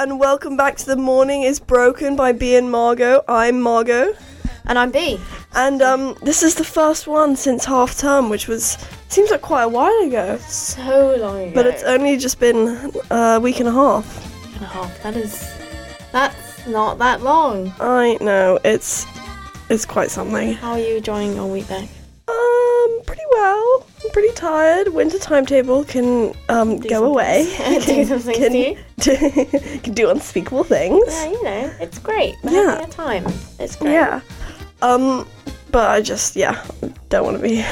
And welcome back to The Morning is Broken by Bea and Margo. I'm Margo. And I'm Bea. And um, this is the first one since half term, which was seems like quite a while ago. So long ago. But it's only just been a week and a half. Week and a half. That is. That's not that long. I know, it's it's quite something. How are you enjoying your week back? Um, pretty well. I'm pretty tired. Winter timetable can um Do go away. things. Do some things can, to you. can do unspeakable things. Yeah, you know, it's great. We're Yeah. having a time. It's great. Yeah. Um, but I just yeah don't want to be.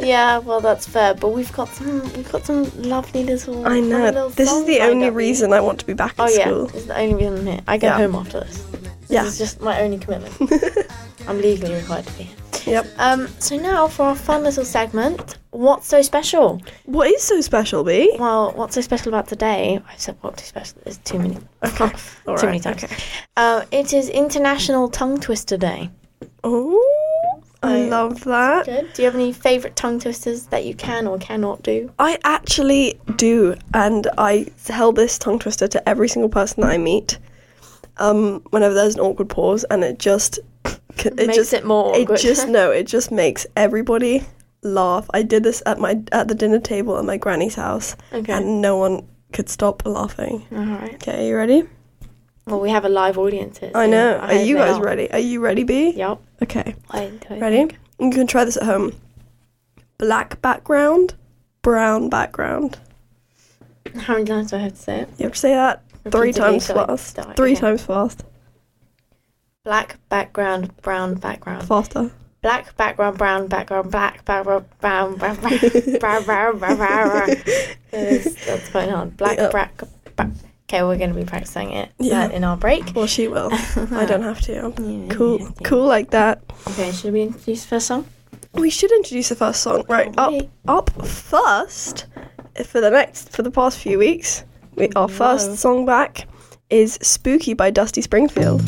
Yeah, well that's fair. But we've got some we've got some lovely little I know. little This is the only you. reason I want to be back at Oh yeah, school. this is the only reason I'm here. I go Yeah. home after this. This Yeah. is just my only commitment. I'm legally required to be here. Yep. Um, so now for our fun little segment, what's so special? What is so special, Bea? Well, what's so special about today? I said what's so special. There's too many. Okay. All too many times. okay. Uh, it is International Tongue Twister Day. Oh, I I- love that. Good. Do you have any favourite tongue twisters that you can or cannot do? I actually do, and I tell this tongue twister to every single person that I meet. Um, whenever there's an awkward pause, and it just it Makes just it more awkward. It just no, it just makes everybody laugh. I did this at my at the dinner table at my granny's house, Okay. and no one could stop laughing. All right. Okay, are you ready? Well, we have a live audience here. I so know. I Are you guys ready? Are you ready, Bea? Yep. Okay. I Ready? think. You can try this at home. Black background, brown background. How many times do I have to say it? You have to say that three times fast. start, Three okay. times fast. Black background, brown background. Faster. Black background, brown background, black background, brown, brown, brown, brown, brown, brown, brown. That's quite hard. Black, Yep. black, black. Okay, we're going to be practicing it Yeah. uh, in our break. Well, she will. I don't have to. Yeah, cool. yeah, yeah. Cool like that. Okay, should we introduce the first song? We should introduce the first song. Right, up, up first. For the next, for the past few weeks, we, our oh, first song back is "Spooky" by Dusty Springfield.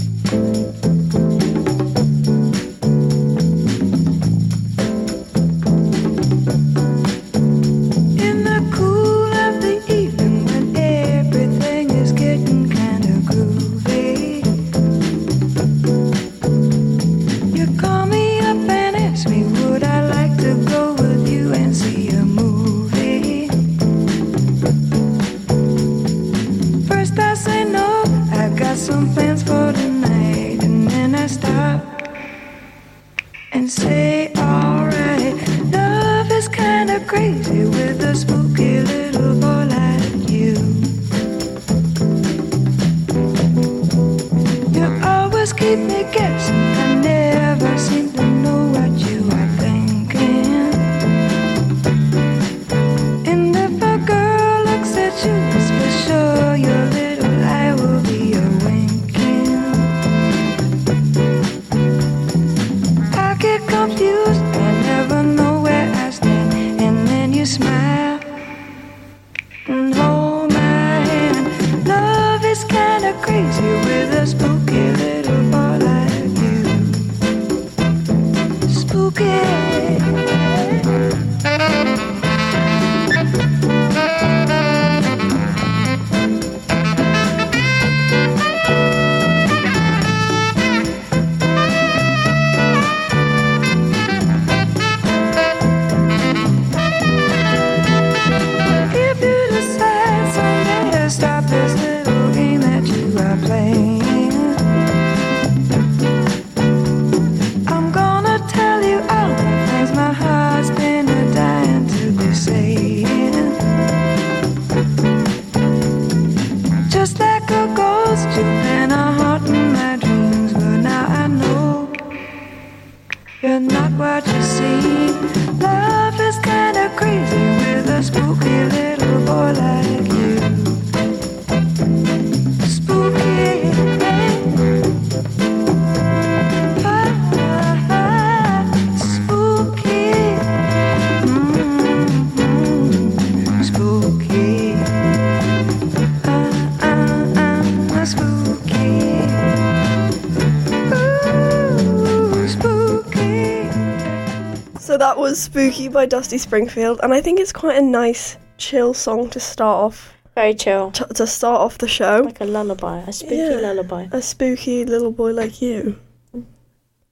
Spooky by Dusty Springfield, and I think it's quite a nice, chill song to start off Very chill. to, to start off the show. Like a lullaby, a spooky Yeah. lullaby. A spooky little boy like you.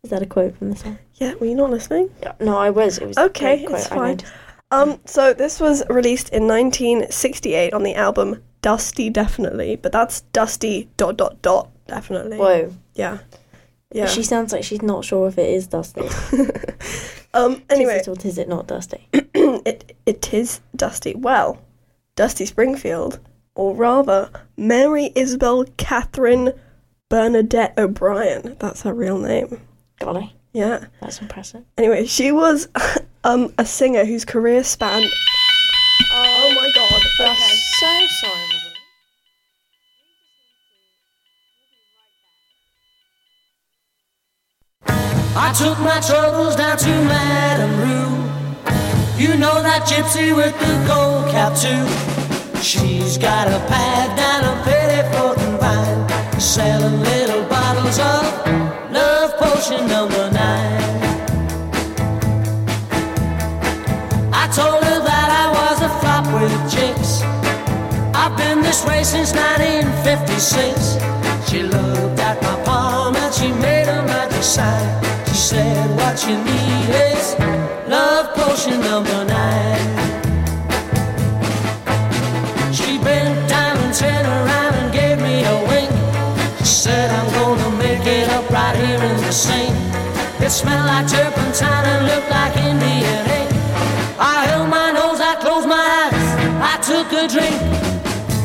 Is that a quote from the song? Yeah, were you not listening? Yeah, no, I was. It was Okay, it's fine. Um, so this was released in 1968 on the album Dusty Definitely, but that's Dusty dot dot dot definitely. Whoa. Yeah. Yeah. She sounds like she's not sure if it is Dusty. um. Anyway, Is it or is it not Dusty? it it is Dusty. Well, Dusty Springfield, or rather Mary Isabel Catherine Bernadette O'Brien. That's her real name. Golly, Yeah. that's impressive. Anyway, she was um a singer whose career spanned. Oh my god. Okay. So sorry. I took my troubles down to Madame Ruth. You know that gypsy with the gold cap too. She's got a pad down a Pettiford and Vine, selling little bottles of love potion number nine. I told her that I was a flop with chicks. I've been this way since 1956. She looked at my palm and she made a magic sign. She said, What you need is love potion number nine. She bent down and turned around and gave me a wink. She said, I'm gonna make it up right here in the sink. It smelled like turpentine and looked like Indian ink. I held my nose, I closed my eyes, I took a drink.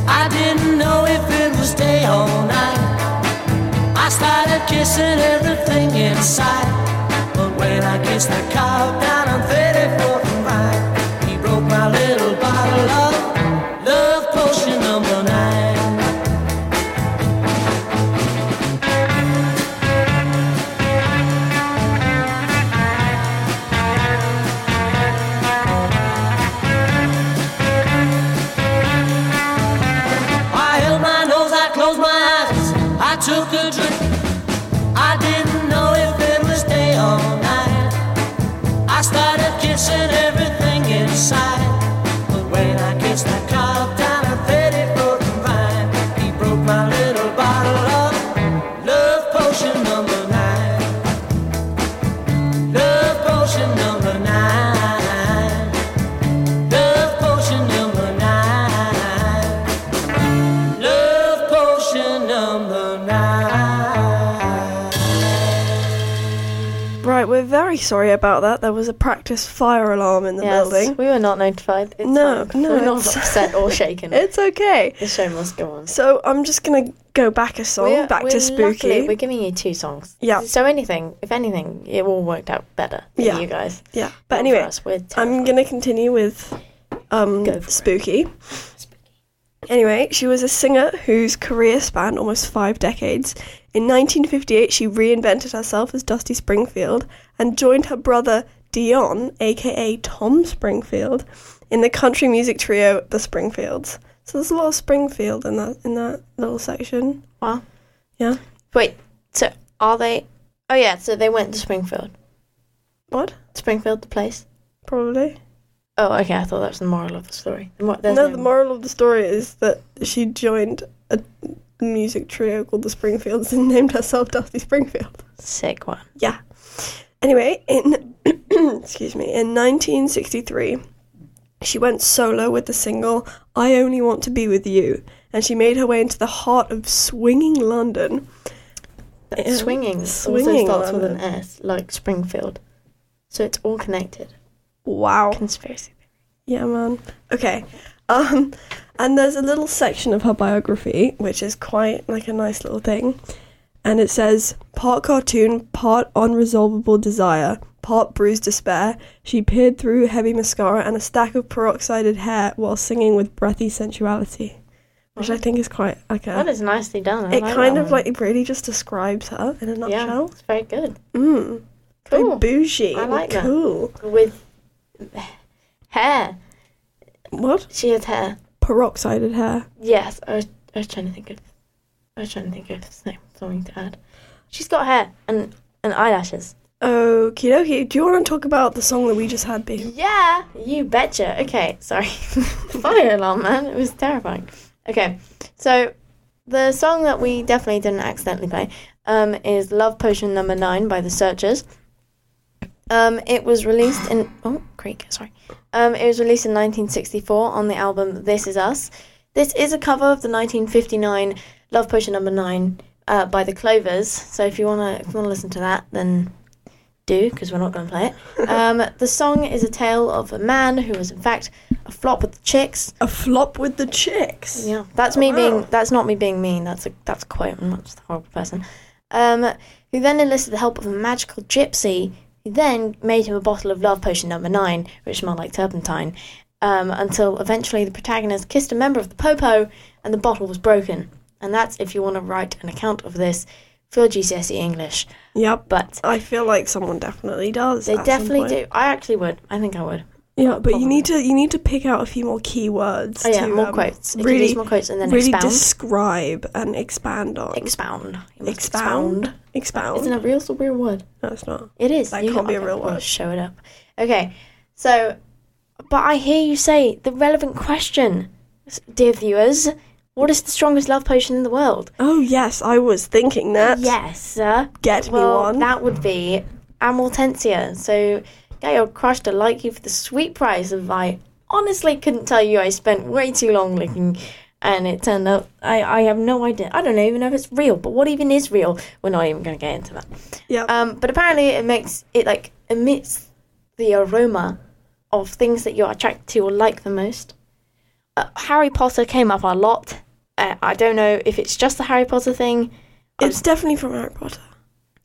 I didn't know if it was day or night. I started kissing everything inside. But when I kissed the cop down on 34th sorry about that. There was a practice fire alarm in the Yes, building. we were not notified. It's No, fine. no, we're not upset or shaken. It's okay. the show must go on. So I'm just gonna go back a song, We're- back we're to luckily- Spooky. we're giving you two songs. Yeah. So anything, if anything, it all worked out better for Yeah. you guys. Yeah, but Not anyway, us, I'm gonna continue with um, for it. Spooky. Anyway, she was a singer whose career spanned almost five decades. In 1958, she reinvented herself as Dusty Springfield and joined her brother Dion, aka Tom Springfield, in the country music trio The Springfields. So there's a lot of Springfield in that in that little section. Wow. Yeah. Wait, so are they? Oh yeah, so they went to Springfield. What? Springfield, the place. Probably. Oh, okay. I thought that was the moral of the story. The mor- there's no, the moral of the story is that she joined a music trio called the Springfields and named herself Dusty Springfield. sick one. Yeah. Anyway, in excuse me, in 1963, she went solo with the single "I Only Want to Be with You," and she made her way into the heart of swinging London. Swinging, swinging also starts with an S, like Springfield. So it's all connected. Wow. Conspiracy. Yeah, man. Okay. Um, and there's a little section of her biography, which is quite like a nice little thing. And it says, part cartoon, part unresolvable desire, part bruised despair. She peered through heavy mascara and a stack of peroxided hair while singing with breathy sensuality. Which I think is quite like That a. is nicely done. I It like kind that of one. like really just describes her in a nutshell. yeah, it's very good. Mm. Cool. Very bougie. I like that. cool. With hair, What? she has hair. Peroxided hair. Yes, I was, I was trying to think of. I was trying to think of something to add. She's got hair and and eyelashes. Okie dokie. Do you want to talk about the song that we just had, Bea? Yeah, you betcha. Okay, sorry. Fire alarm, man. It was terrifying. Okay, so the song that we definitely didn't accidentally play um, is Love Potion Number Nine by The Searchers. Um, it was released in oh creak sorry. Um, it was released in 1964 on the album This Is Us. This is a cover of the 1959 Love Potion Number Nine uh, by the Clovers. So if you wanna if you wanna listen to that, then do because we're not going to play it. Um, the song is a tale of a man who was in fact a flop with the chicks. A flop with the chicks. Yeah, that's me being that's not me being mean. That's a that's a quote. I'm not just a horrible person. Um, who then enlisted the help of a magical gypsy, who then made him a bottle of love potion number nine, which smelled like turpentine. Um, until eventually the protagonist kissed a member of the popo and the bottle was broken. And that's if you want to write an account of this for GCSE English. Yep. But I feel like someone definitely does. they definitely do. I actually would. I think I would. Yeah, but you need to you need to pick out a few more keywords. Oh yeah, to, more um, quotes. You Really, more quotes and then really expound. describe and expand on. expound. Expound. Expound. Isn't it real? It's a real word. No, it's not. It is. That You- can't be a real word. Show it up. Okay, so, but I hear you say the relevant question, dear viewers. What is the strongest love potion in the world? Oh yes, I was thinking that. Yes. Uh, Get me well, one. that would be Amortentia. So get your crush to like you for the sweet price of I honestly couldn't tell you I spent way too long looking and it turned out I, I have no idea. I don't even know if it's real, but what even is real? We're not even gonna get into that. Yeah. Um, but apparently it makes it like emits the aroma of things that you're attracted to or like the most. Uh, Harry Potter came up a lot. Uh, I don't know if it's just the Harry Potter thing. it's definitely from Harry Potter.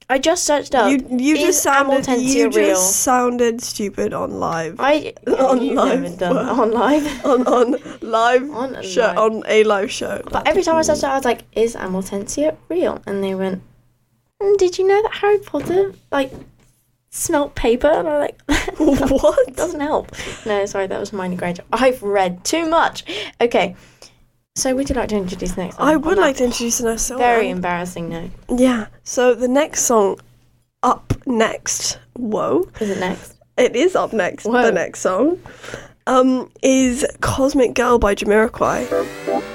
I just searched up. you you just sounded you real? just sounded stupid on live. I On live done on live. on on live On a show live. on a live show. But every time I searched it, I was like, "Is Amortentia real?" And they went, "Mm, "Did you know that Harry Potter like smelt paper?" And I'm like, what? doesn't help. No, sorry, that was Hermione Granger. I've read too much. Okay, so would you like to introduce the next? Song I would like to introduce another song. Very and- embarrassing note. Yeah. So the next song up next. Whoa. Is it next? It is up next. Whoa. The next song um is Cosmic Girl by Jamiroquai.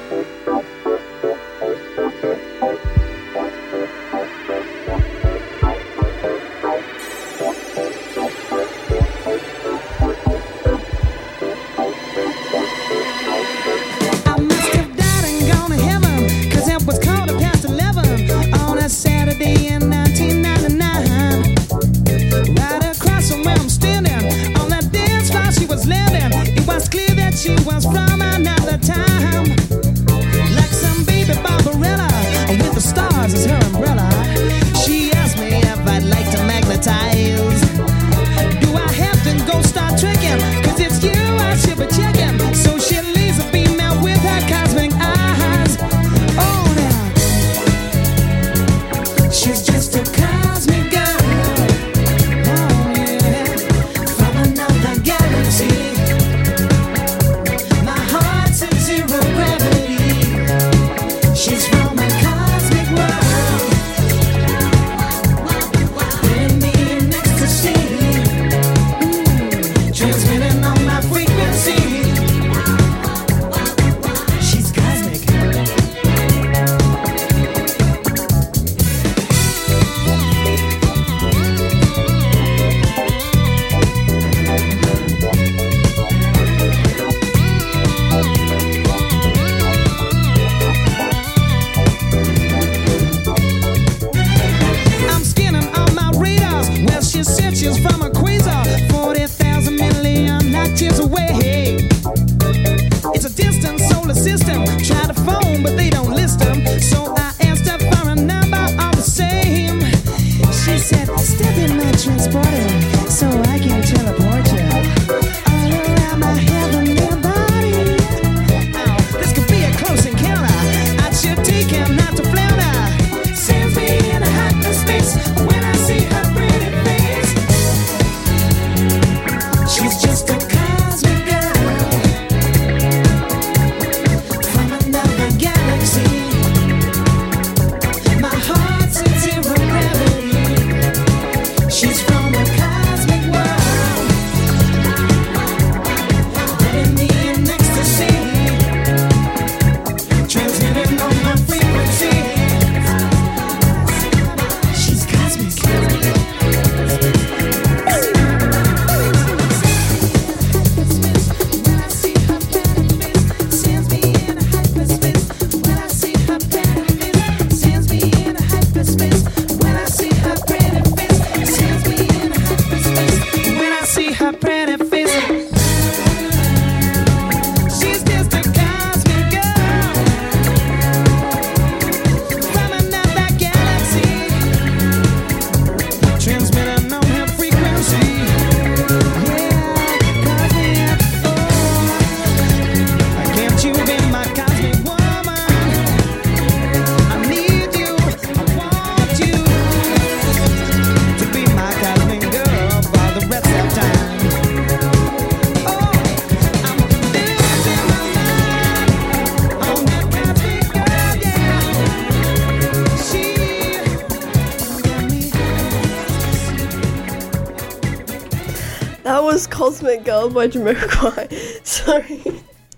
Girl by Jamiroquai. Sorry.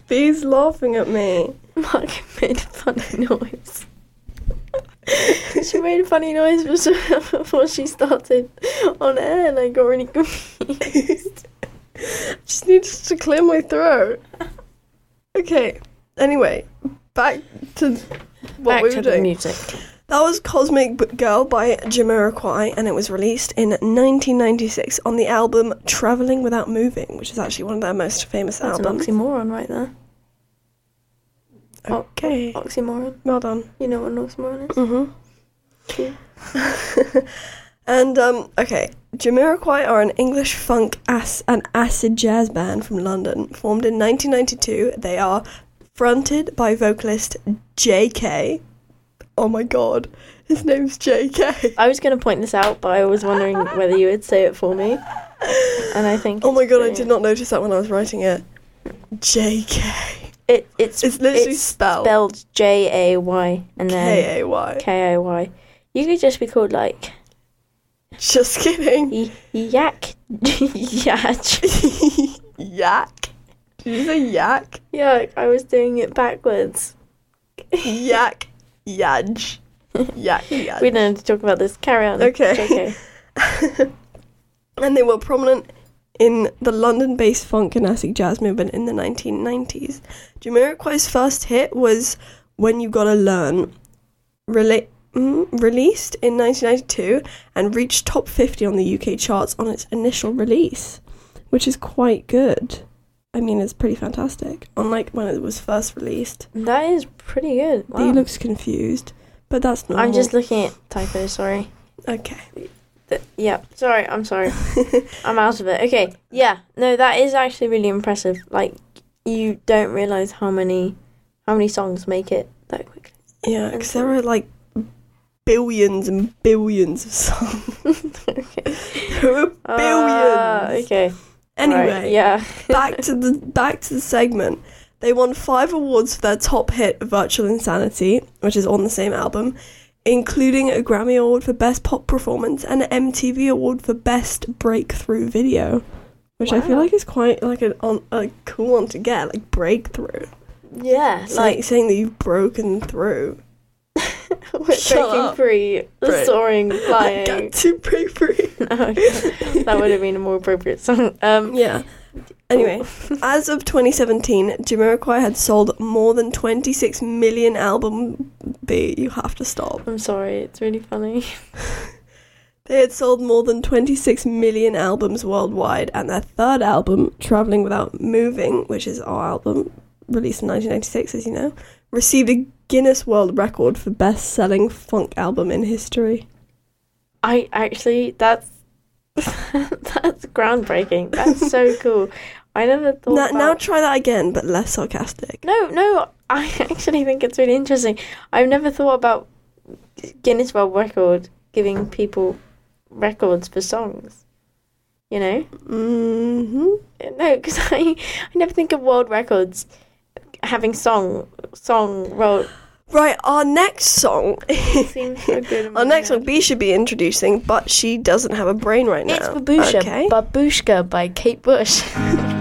Bea's laughing at me. Mark made a funny noise. she made a funny noise before- before she started on air and I got really confused. I just needed to clear my throat. Okay. Anyway, back to what Back we to were the doing. music. That was Cosmic Girl by Jamiroquai, and it was released in 1996 on the album Traveling Without Moving, which is actually one of their most famous That's an albums. oxymoron right there. O- Okay. Oxymoron. Well done. You know what an oxymoron is? Mm-hmm. and um, okay, Jamiroquai are an English funk ass and acid jazz band from London, formed in 1992. They are fronted by vocalist J.K. Oh my god, his name's J.K. I was going to point this out, but I was wondering whether you would say it for me. And I think. Oh my god, I did not notice that when I was writing it. J.K. It, it's It's literally it's spelled spelled J A Y and then K-A-Y. K A Y. You could just be called like Just kidding. y- Yak Yach. Yak. Did you say yak? Yeah, I was doing it backwards. Yak. Yaj. Yak. Yaj. We don't have to talk about this. Carry on. Okay. JK. and they were prominent in the London-based funk and acid jazz movement in the 1990s. Jamiroquai's first hit was "When You Gonna Learn," rela- mm, released in 1992 and reached top 50 on the UK charts on its initial release, which is quite good. I mean, it's pretty fantastic. Unlike when it was first released, That is pretty good. he Wow. looks confused, but that's normal. I'm just looking at typos. Sorry. okay. Th- yeah. Sorry. I'm sorry. I'm out of it. Okay. Yeah. No, that is actually really impressive. Like you don't realize how many how many songs make it that quickly. Yeah, because there are like billions and billions of songs. okay. there are billions. Ah, okay. Anyway, Right, yeah. back to the back to the segment. They won five awards for their top hit, "Virtual Insanity," which is on the same album, including a Grammy Award for Best Pop Performance and an MTV Award for Best Breakthrough Video, which I feel like is quite like an on, a cool one to get, like breakthrough. Yeah. It's like saying that you've broken through. We're Shut breaking up. free, Brit. soaring, I flying. got to break free. No, that would have been a more appropriate song. Um, Yeah. Anyway, as of 2017, Jamiroquai had sold more than 26 million album. Bea, you have to stop. I'm sorry, it's really funny. They had sold more than 26 million albums worldwide, and their third album, Traveling Without Moving, which is our album, released in 1996, as you know, received a Guinness World Record for best selling funk album in history. I actually, that's that's groundbreaking. That's so cool. I never thought. Now, about... now try that again, but less sarcastic. No, no, I actually think it's really interesting. I've never thought about Guinness World Record giving people records for songs. You know? Mm-hmm. No, because I, I never think of world records having song song roll. Right, our next song. Seems so good. Our next song, Bea should be introducing, but she doesn't have a brain right now. It's Babusha, Okay. Babushka by Kate Bush.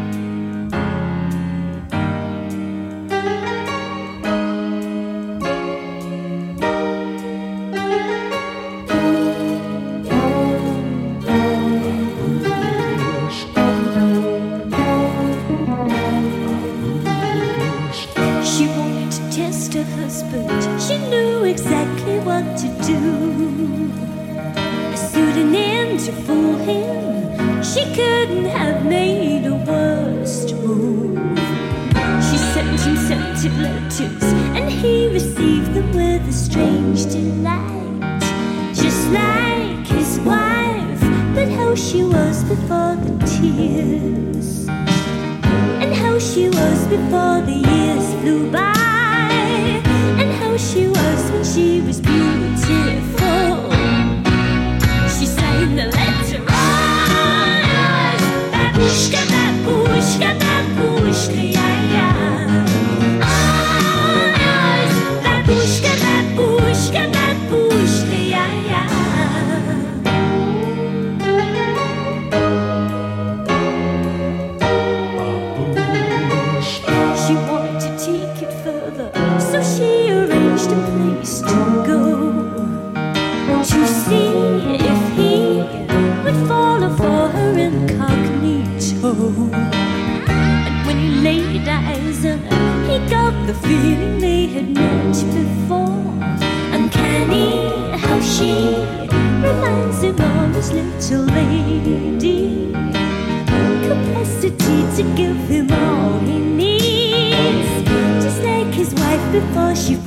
it further. So she before she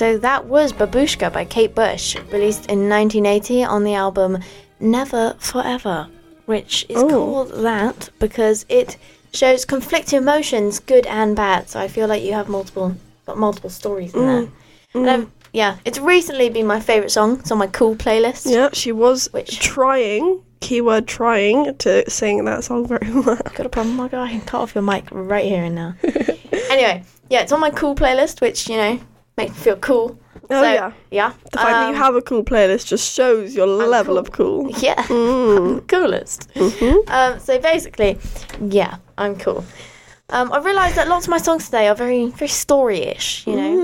so that was Babushka by Kate Bush, released in 1980 on the album Never Forever, which is Oh. called that because it shows conflicting emotions, good and bad. So I feel like you have multiple got multiple stories in mm, there. And I've- mm. yeah, it's recently been my favorite song. It's on my cool playlist. Yeah, she was Which- trying, keyword trying, to sing that song very well. Got a problem? My can cut off your mic right here and now. anyway, yeah, it's on my cool playlist, which you know makes me feel cool. Oh, So, yeah. yeah. The fact that you um, have a cool playlist just shows your level cool. of cool. Yeah, I'm the coolest. Um, so basically, yeah, I'm cool. Um, I realised that lots of my songs today are very, very story-ish. You know,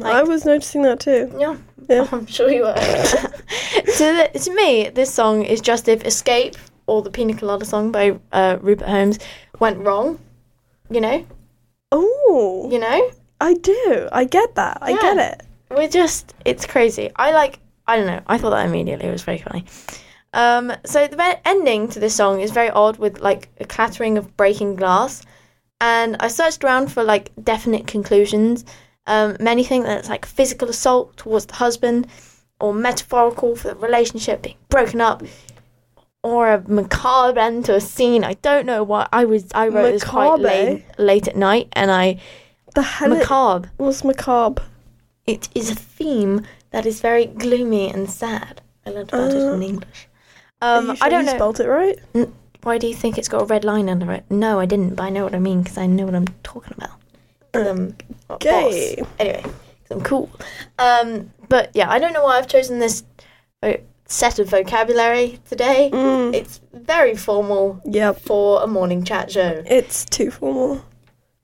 Mm, I was noticing that too. yeah, Yeah. I'm sure you were. to, the, to me, this song is just if Escape or the Pina Colada song by uh, Rupert Holmes went wrong. You know, Oh, you know, I do. I get that. I Yeah. get it. we're just it's crazy. I like I don't know. I thought that immediately. It was very funny. Um, so the ending to this song is very odd with like a clattering of breaking glass, and I searched around for like definite conclusions. Um, many think that it's like physical assault towards the husband, or metaphorical for the relationship being broken up, or a macabre end to a scene. I don't know what I was. I wrote this quite Macabre? late, late at night, and I The hell it macabre. was macabre. It is a theme that is very gloomy and sad. I learned about it in English. Um, sure I don't you know. spelt it right. Why do you think it's got a red line under it? No, I didn't, but I know what I mean because I know what I'm talking about. I'm Okay. boss. Anyway, 'cause I'm cool. Um, but yeah, I don't know why I've chosen this uh, set of vocabulary today. Mm. It's very formal Yep. for a morning chat show. It's too formal.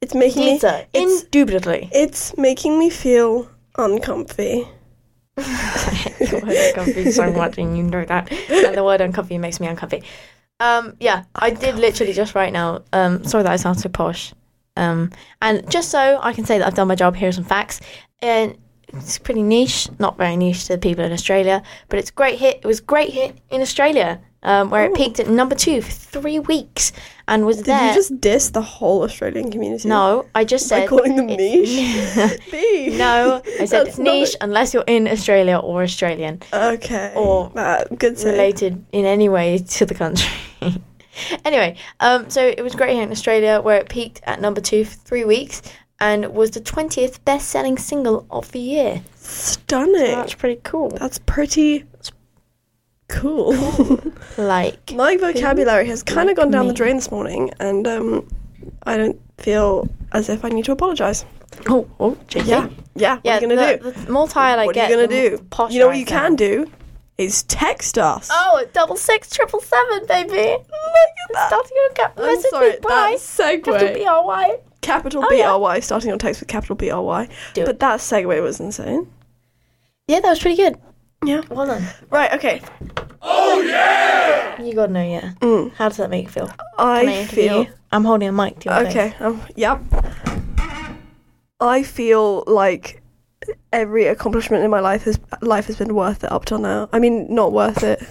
It's making me. Glitter, It's indubitably. it's making me feel uncomfy. the word uncomfy so much, and you know that. And the word uncomfy makes me uncomfy. Um, yeah, I did literally just right now. Um, sorry that I sound so posh. Um, and just so I can say that I've done my job, here are some facts. And it's pretty niche, not very niche to the people in Australia, but it's a great hit. It was a great hit in Australia, um, where it peaked at number two for three weeks and was there Did there. you just diss the whole Australian community? no, I just said. By calling them niche? No, I said That's it's niche unless you're in Australia or Australian. Okay. Or Uh, good save. related in any way to the country. anyway, um, so it was great here in Australia where it peaked at number two for three weeks and was the 20th best selling single of the year. Stunning. That's pretty cool. That's pretty cool. Like, My vocabulary has kind of like gone down the drain this morning, and um, I don't feel as if I need to apologise. oh, oh, JK. Yeah, yeah. What Yeah, are you gonna the, do? the more tired I what get, are you gonna do? posher You know what you can do is text us. Oh, double six triple seven, baby. look at that. Starting your cap- I'm message sorry, with Bry. that Capital segue. B-R-Y. Capital Oh, B yeah. Starting on text with capital B R Y. Do it. But that segue was insane. Yeah, that was pretty good. Yeah. Well done. Right. Okay. Oh yeah! You gotta know, yeah. Mm. How does that make you feel? Can I, I interview feel you? I'm holding a mic to your face. okay. Um. Yep. I feel like every accomplishment in my life has life has been worth it up till now. I mean, not worth it.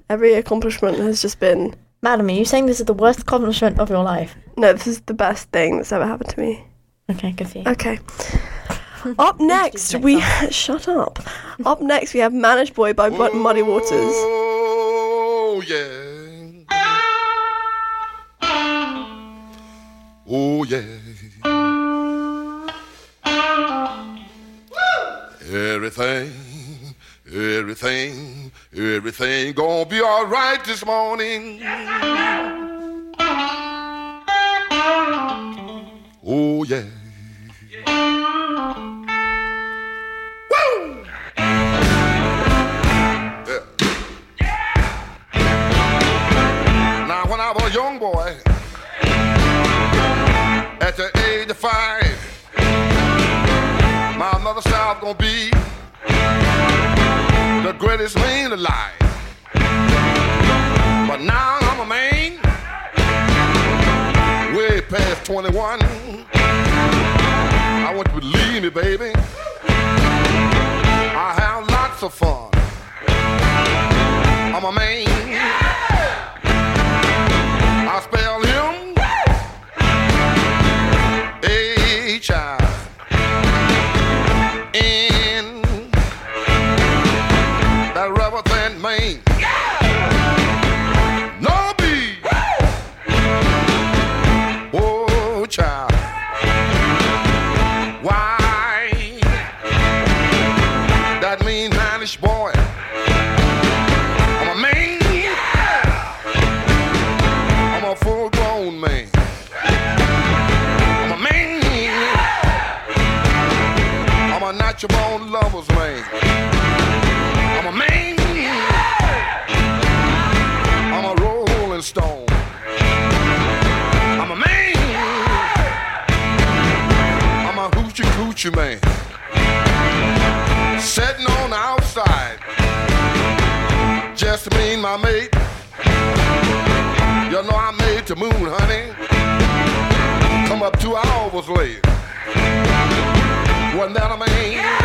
every accomplishment has just been Madam, are you saying this is the worst accomplishment of your life? No, this is the best thing that's ever happened to me. Okay, good for you. Okay. Up next, next we shut up. Up next, we have "Mannish Boy" by Mud- Muddy Waters. Oh, yeah. Oh, yeah. Everything, everything, everything gonna be all right this morning. Oh, yeah. I was a young boy, at the age of five, my mother said I was gonna be the greatest man alive. But now I'm a man, way past 21. I want you to believe me, baby. I have lots of fun. I'm a man. I spell him I'm a natural lover's man. I'm a man. I'm a rolling stone. I'm a man. I'm a hoochie coochie man. Sitting on the outside. Just me and my mate. You know I made the moon, honey. Come up two hours late. Wasn't that a man?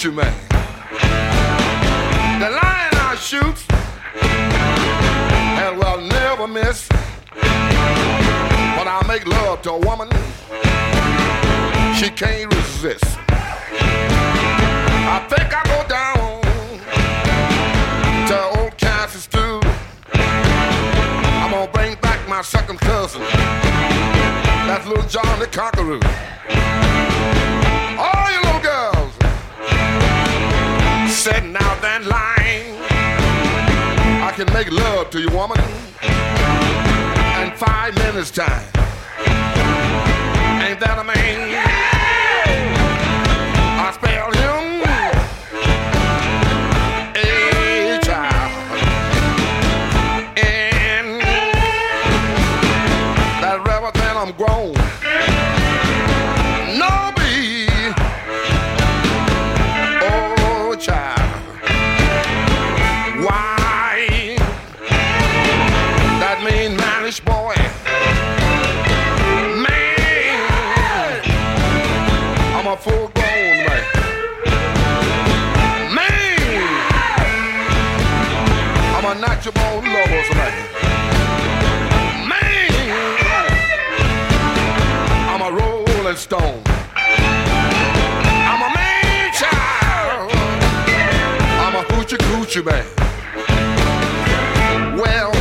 Coochie man. The line I shoot and will never miss. When I make love to a woman, she can't resist. I think I go down to old Kansas stew. I'm gonna bring back my second cousin. That's little John the Conqueror. Little oh, girls sitting out that line. I can make love to you, woman, in five minutes time. Ain't that a man? Born lover's man. Man. I'm a rolling stone. I'm a man child. I'm a hoochie coochie man. Well,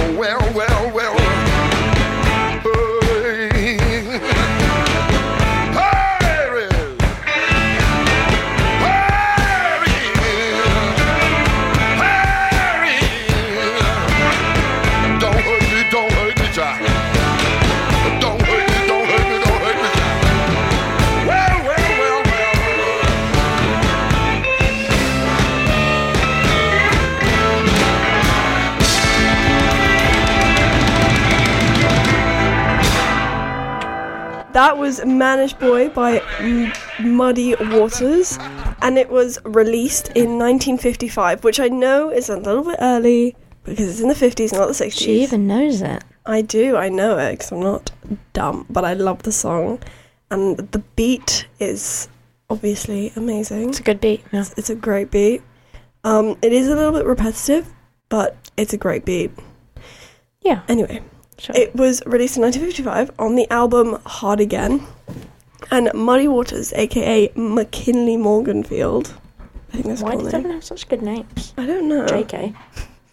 is Mannish Boy by M- Muddy Waters, and it was released in 1955, which I know is a little bit early because it's in the 50s, not the 60s. She even knows it. I do, I know it because I'm not dumb, but I love the song, and the beat is obviously amazing. It's a good beat. Yeah. It's a great beat. Um, it is a little bit repetitive, but it's a great beat. Yeah. Anyway, Sure. it was released in 1955 on the album Hard Again, and Muddy Waters, aka McKinley Morganfield, I think that's Why called does everyone have such good names? I don't know. JK.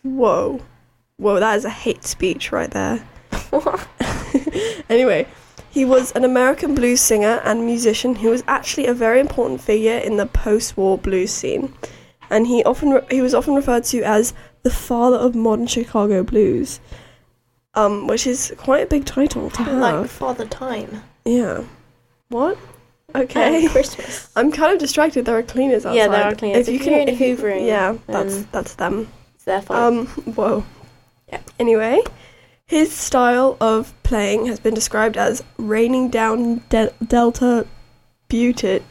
Whoa, whoa, that is a hate speech right there. anyway, he was an American blues singer and musician who was actually a very important figure in the post-war blues scene, and he often re- he was often referred to as the father of modern Chicago blues, um, which is quite a big title to have. like Father Time. yeah. What? Okay. And Christmas. I'm kind of distracted. There are cleaners outside. Yeah, there are cleaners. If you If can, if you- hoovering, yeah, that's that's them. It's their fault. Um, whoa. Yeah. Anyway, his style of playing has been described as raining down de- delta butit.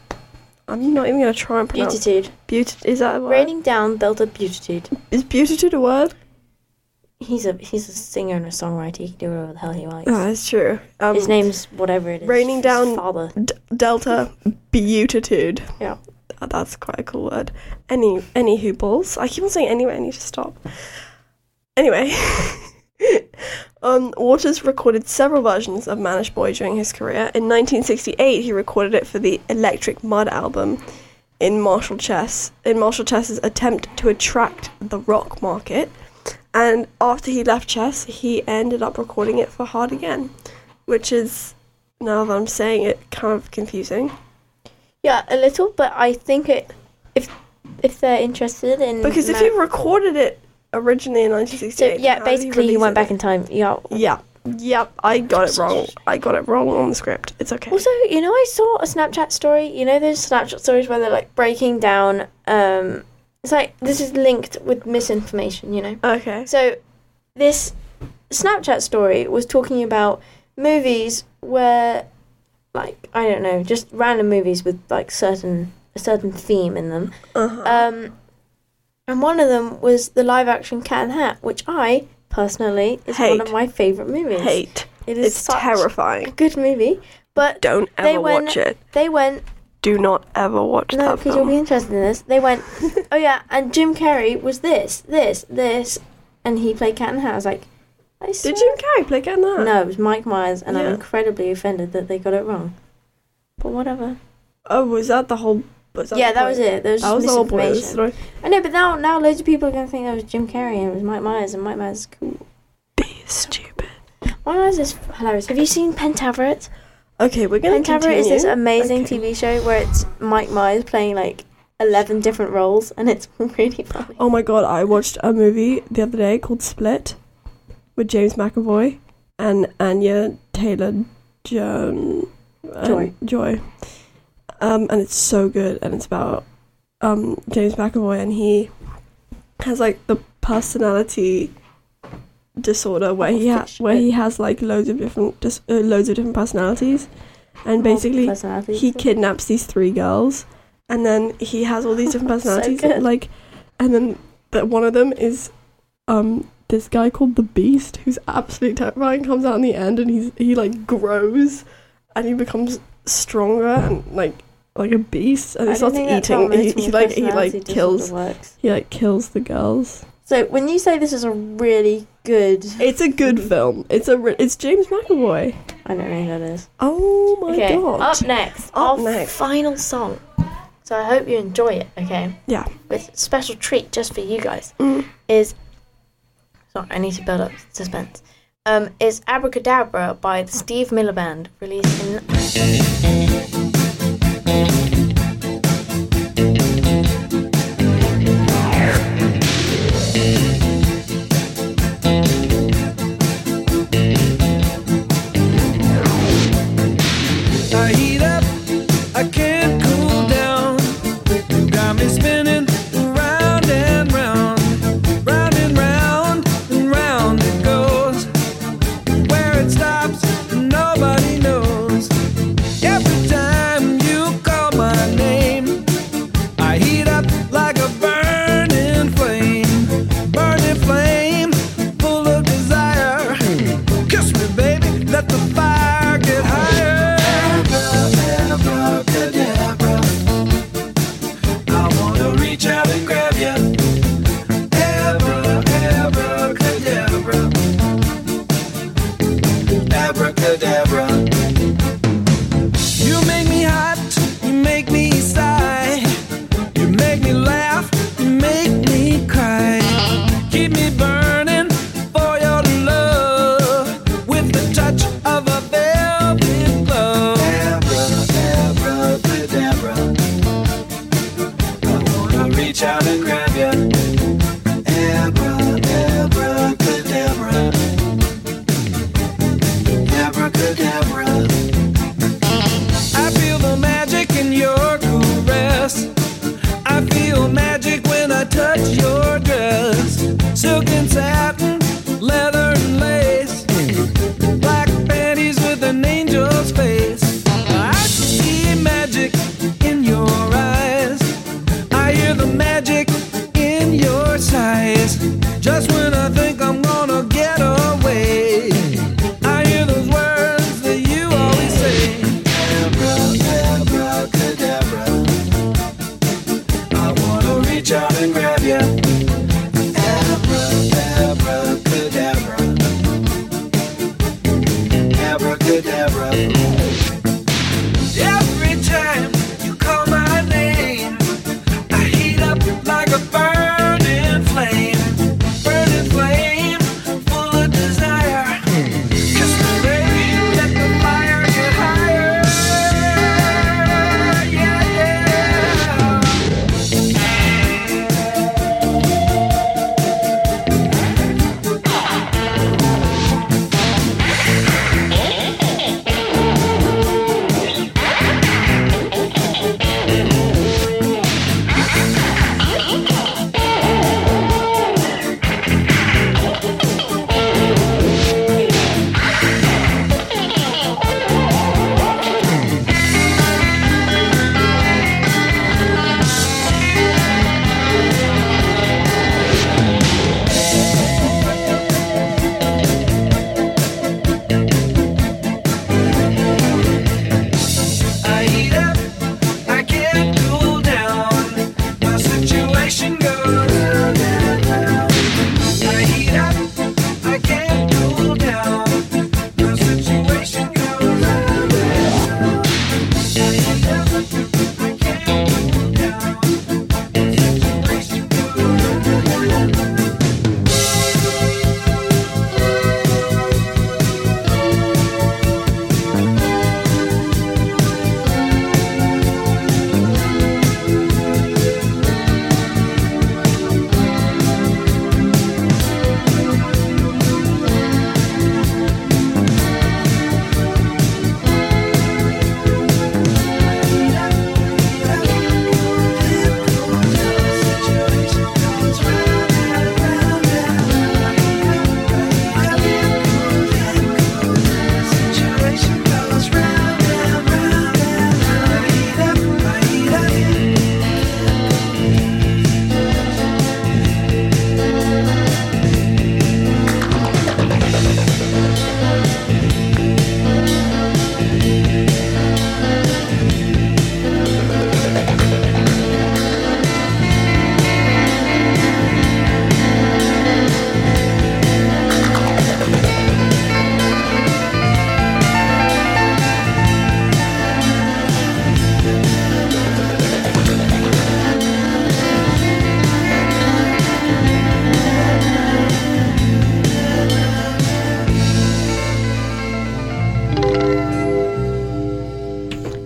I'm not even gonna try and pronounce Beautitude. butit. Is that a word? Raining down Delta Beautitude. Is beautitude a word? He's a he's a singer and a songwriter. He can do whatever the hell he likes. Oh, that's true. Um, His name's whatever it is. Raining down- Father. d- delta beatitude. Yeah. Uh, That's quite a cool word. Any any hooples. I keep on saying anyway, I need to stop. Anyway. um, Waters recorded several versions of Mannish Boy during his career. In 1968, he recorded it for the Electric Mud album in Marshall Chess, in Marshall Chess's attempt to attract the rock market. And after he left Chess, he ended up recording it for Hard Again, which is, now that I'm saying it, kind of confusing. Yeah, a little, but I think it if if they're interested in Because if he recorded it originally in so, yeah, basically he went back in time. Yeah. Yeah, yep, I got it wrong. I got it wrong on the script. It's okay. Also, you know, I saw a Snapchat story. You know those Snapchat stories where they're like breaking down. Um, it's like this is linked with misinformation. You know. okay. So, this Snapchat story was talking about movies where, like, I don't know, just random movies with like certain a certain theme in them. Uh-huh. Um, and one of them was the live action Cat the Hat, which I personally is one of my favorite movies. Hate. It is It's terrifying. good movie, but Don't they ever went- watch it. they went Do not ever watch no that because you'll be interested in this. They went, oh yeah, and Jim Carrey was this, this, this, and he played Cat in the Hat. I was like, I Did swear- Jim Carrey play Get in That? No, it was Mike Myers, and I'm incredibly offended that they got it wrong. But whatever. Oh, was that the whole? That yeah, the that was it. There was That was the whole point of the story. I know, but now now loads of people are going to think that was Jim Carrey and it was Mike Myers, and Mike Myers is cool. Be stupid. Mike Myers is hilarious. Have you seen Pentaverate? Okay, we're gonna Pentaverate continue. is this amazing Okay. TV show where it's Mike Myers playing like eleven different roles, and it's really funny. Oh my god, I watched a movie the other day called Split with James McAvoy and Anya Taylor Joan Joy. Joy. Um, and it's so good and it's about um, James McAvoy and he has like the personality disorder where he ha- where he has like loads of different dis- uh, loads of different personalities and basically Personalities. he kidnaps these three girls and then he has all these different personalities good. like and then that one of them is um this guy called the beast who's absolutely terrifying comes out in the end and he's he like grows and he becomes stronger and like like a beast and he starts think that's how eating he, he like he like kills he like kills the girls So when you say this is a really good, it's a good film it's a re- it's James McAvoy I don't know who that is. oh my okay, god up next, Up our next. final song. So I hope you enjoy it. Okay. yeah with a special treat just for you guys Mm. is sorry I need to build up suspense um, is Abracadabra by the Steve Miller Band released in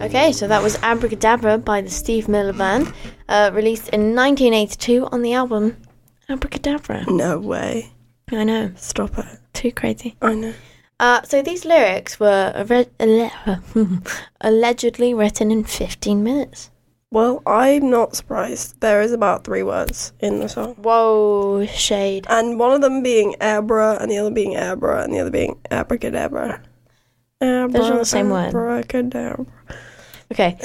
Okay, so that was Abracadabra by the Steve Miller Band, uh, released in 1982 on the album Abracadabra. No way. I know, Stop it. too crazy. I know. Uh, so these lyrics were allegedly written in 15 minutes. Well, I'm not surprised. There is about three words in the song. Whoa, shade. And one of them being Abra, and the other being Abra, and the other being Abracadabra. Abra, Those are the same word. Abracadabra. Okay.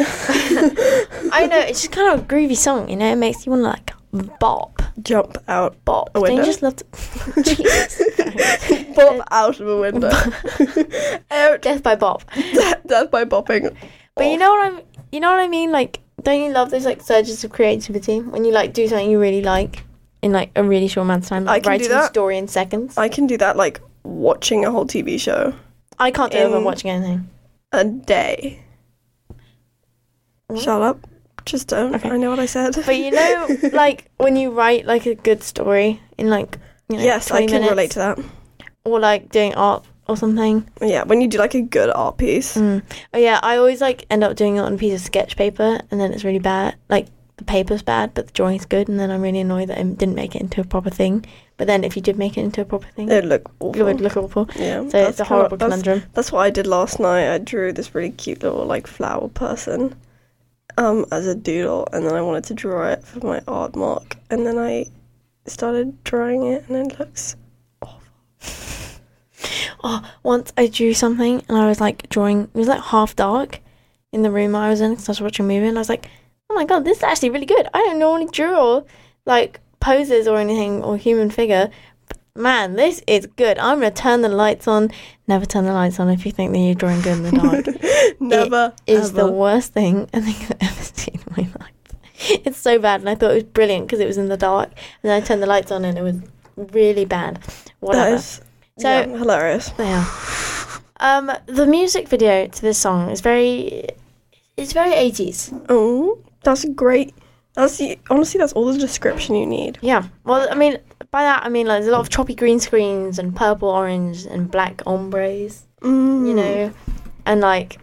I know, it's just kind of a groovy song, you know? It makes you want to like bop, Jump out. bop. A Don't you just love to. Bop out of a window. out. Death by bop. Death, death by bopping. But you know what I'm you know what I mean? Like don't you love those like surges of creativity when you like do something you really like in like a really short amount of time, I like can do writing a that. story in seconds? I can do that like watching a whole TV show I can't do it when watching anything. a day. Shut up. Just don't. Okay. I know what I said. But you know, like when you write like a good story in like you know, yes, I can minutes, relate to that. or like doing art or something. Yeah, when you do like a good art piece. Mm. Oh yeah, I always like end up doing it on a piece of sketch paper, and then it's really bad. Like the paper's bad, but the drawing's good, and then I'm really annoyed that I didn't make it into a proper thing. But then if you did make it into a proper thing, It'd look awful. it would look awful. Yeah, So that's it's a horrible that's- conundrum. That's what I did last night. I drew this really cute little like flower person um as a doodle and then I wanted to draw it for my art mark and then I started drawing it and it looks awful. Oh, once I drew something and I was like drawing. It was like half dark in the room I was in because I was watching a movie, and I was like, "Oh my god, this is actually really good." I don't normally draw like poses or anything or human figure. Man, this is good. I'm gonna turn the lights on. Never turn the lights on if you think that you're drawing good in the dark. never is the worst thing I think I've ever seen in my life. It's so bad, and I thought it was brilliant because it was in the dark, and then I turned the lights on, and it was really bad. that Whatever. is So- yeah, hilarious. They are. Um, the music video to this song is very, it's very eighties. Oh, that's great. The honestly that's all the description you need. Yeah. Well, I mean, by that I mean like there's a lot of choppy green screens and purple, orange, and black ombres. Mm. You know, and like,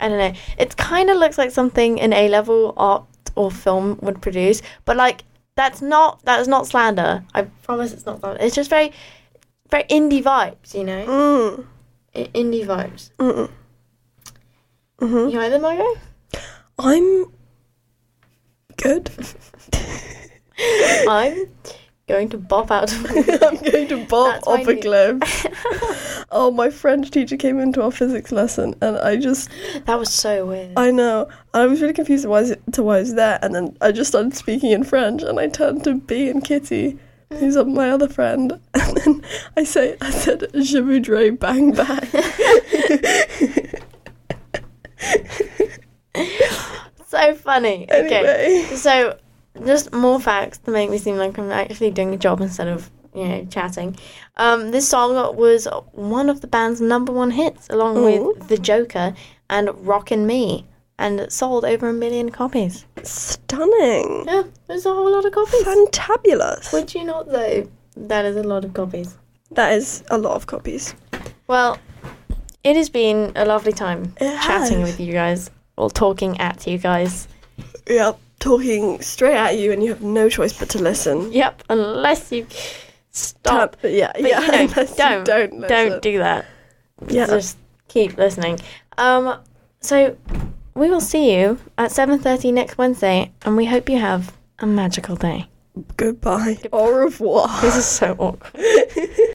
I don't know. It kind of looks like something an A level art or film would produce, but like that's not that is not slander. I promise it's not slander. It's just very, very indie vibes. You know, Mm. I- indie vibes. Mm-mm. Mhm. You them, Margo? I'm good. I'm going to bop out. of I'm going to bop That's off a new- cliff. oh, my French teacher came into our physics lesson, and I just, that was so weird. I know, I was really confused why is it, to why I was there, and then I just started speaking in French, and I turned to Bea and Kitty, who's mm. my other friend, and then I say, I said, "Je voudrais bang bang." So funny. Okay. So, just more facts to make me seem like I'm actually doing a job instead of, you know, chatting. Um, this song was one of the band's number one hits, along Ooh. with The Joker and Rockin' Me. and sold over a million copies. Stunning. Yeah, there's a whole lot of copies. Fantabulous. Would you not though? That is a lot of copies. That is a lot of copies. Well, it has been a lovely time It chatting has. with you guys, or talking at you guys. Yeah, talking straight at you and you have no choice but to listen. Yep, unless you stop. Yeah, But, yeah. you know, don't don't don't do that. Yeah. Just keep listening. Um, so we will see you at seven thirty next Wednesday, and we hope you have a magical day. Goodbye. Au revoir. This is so awkward.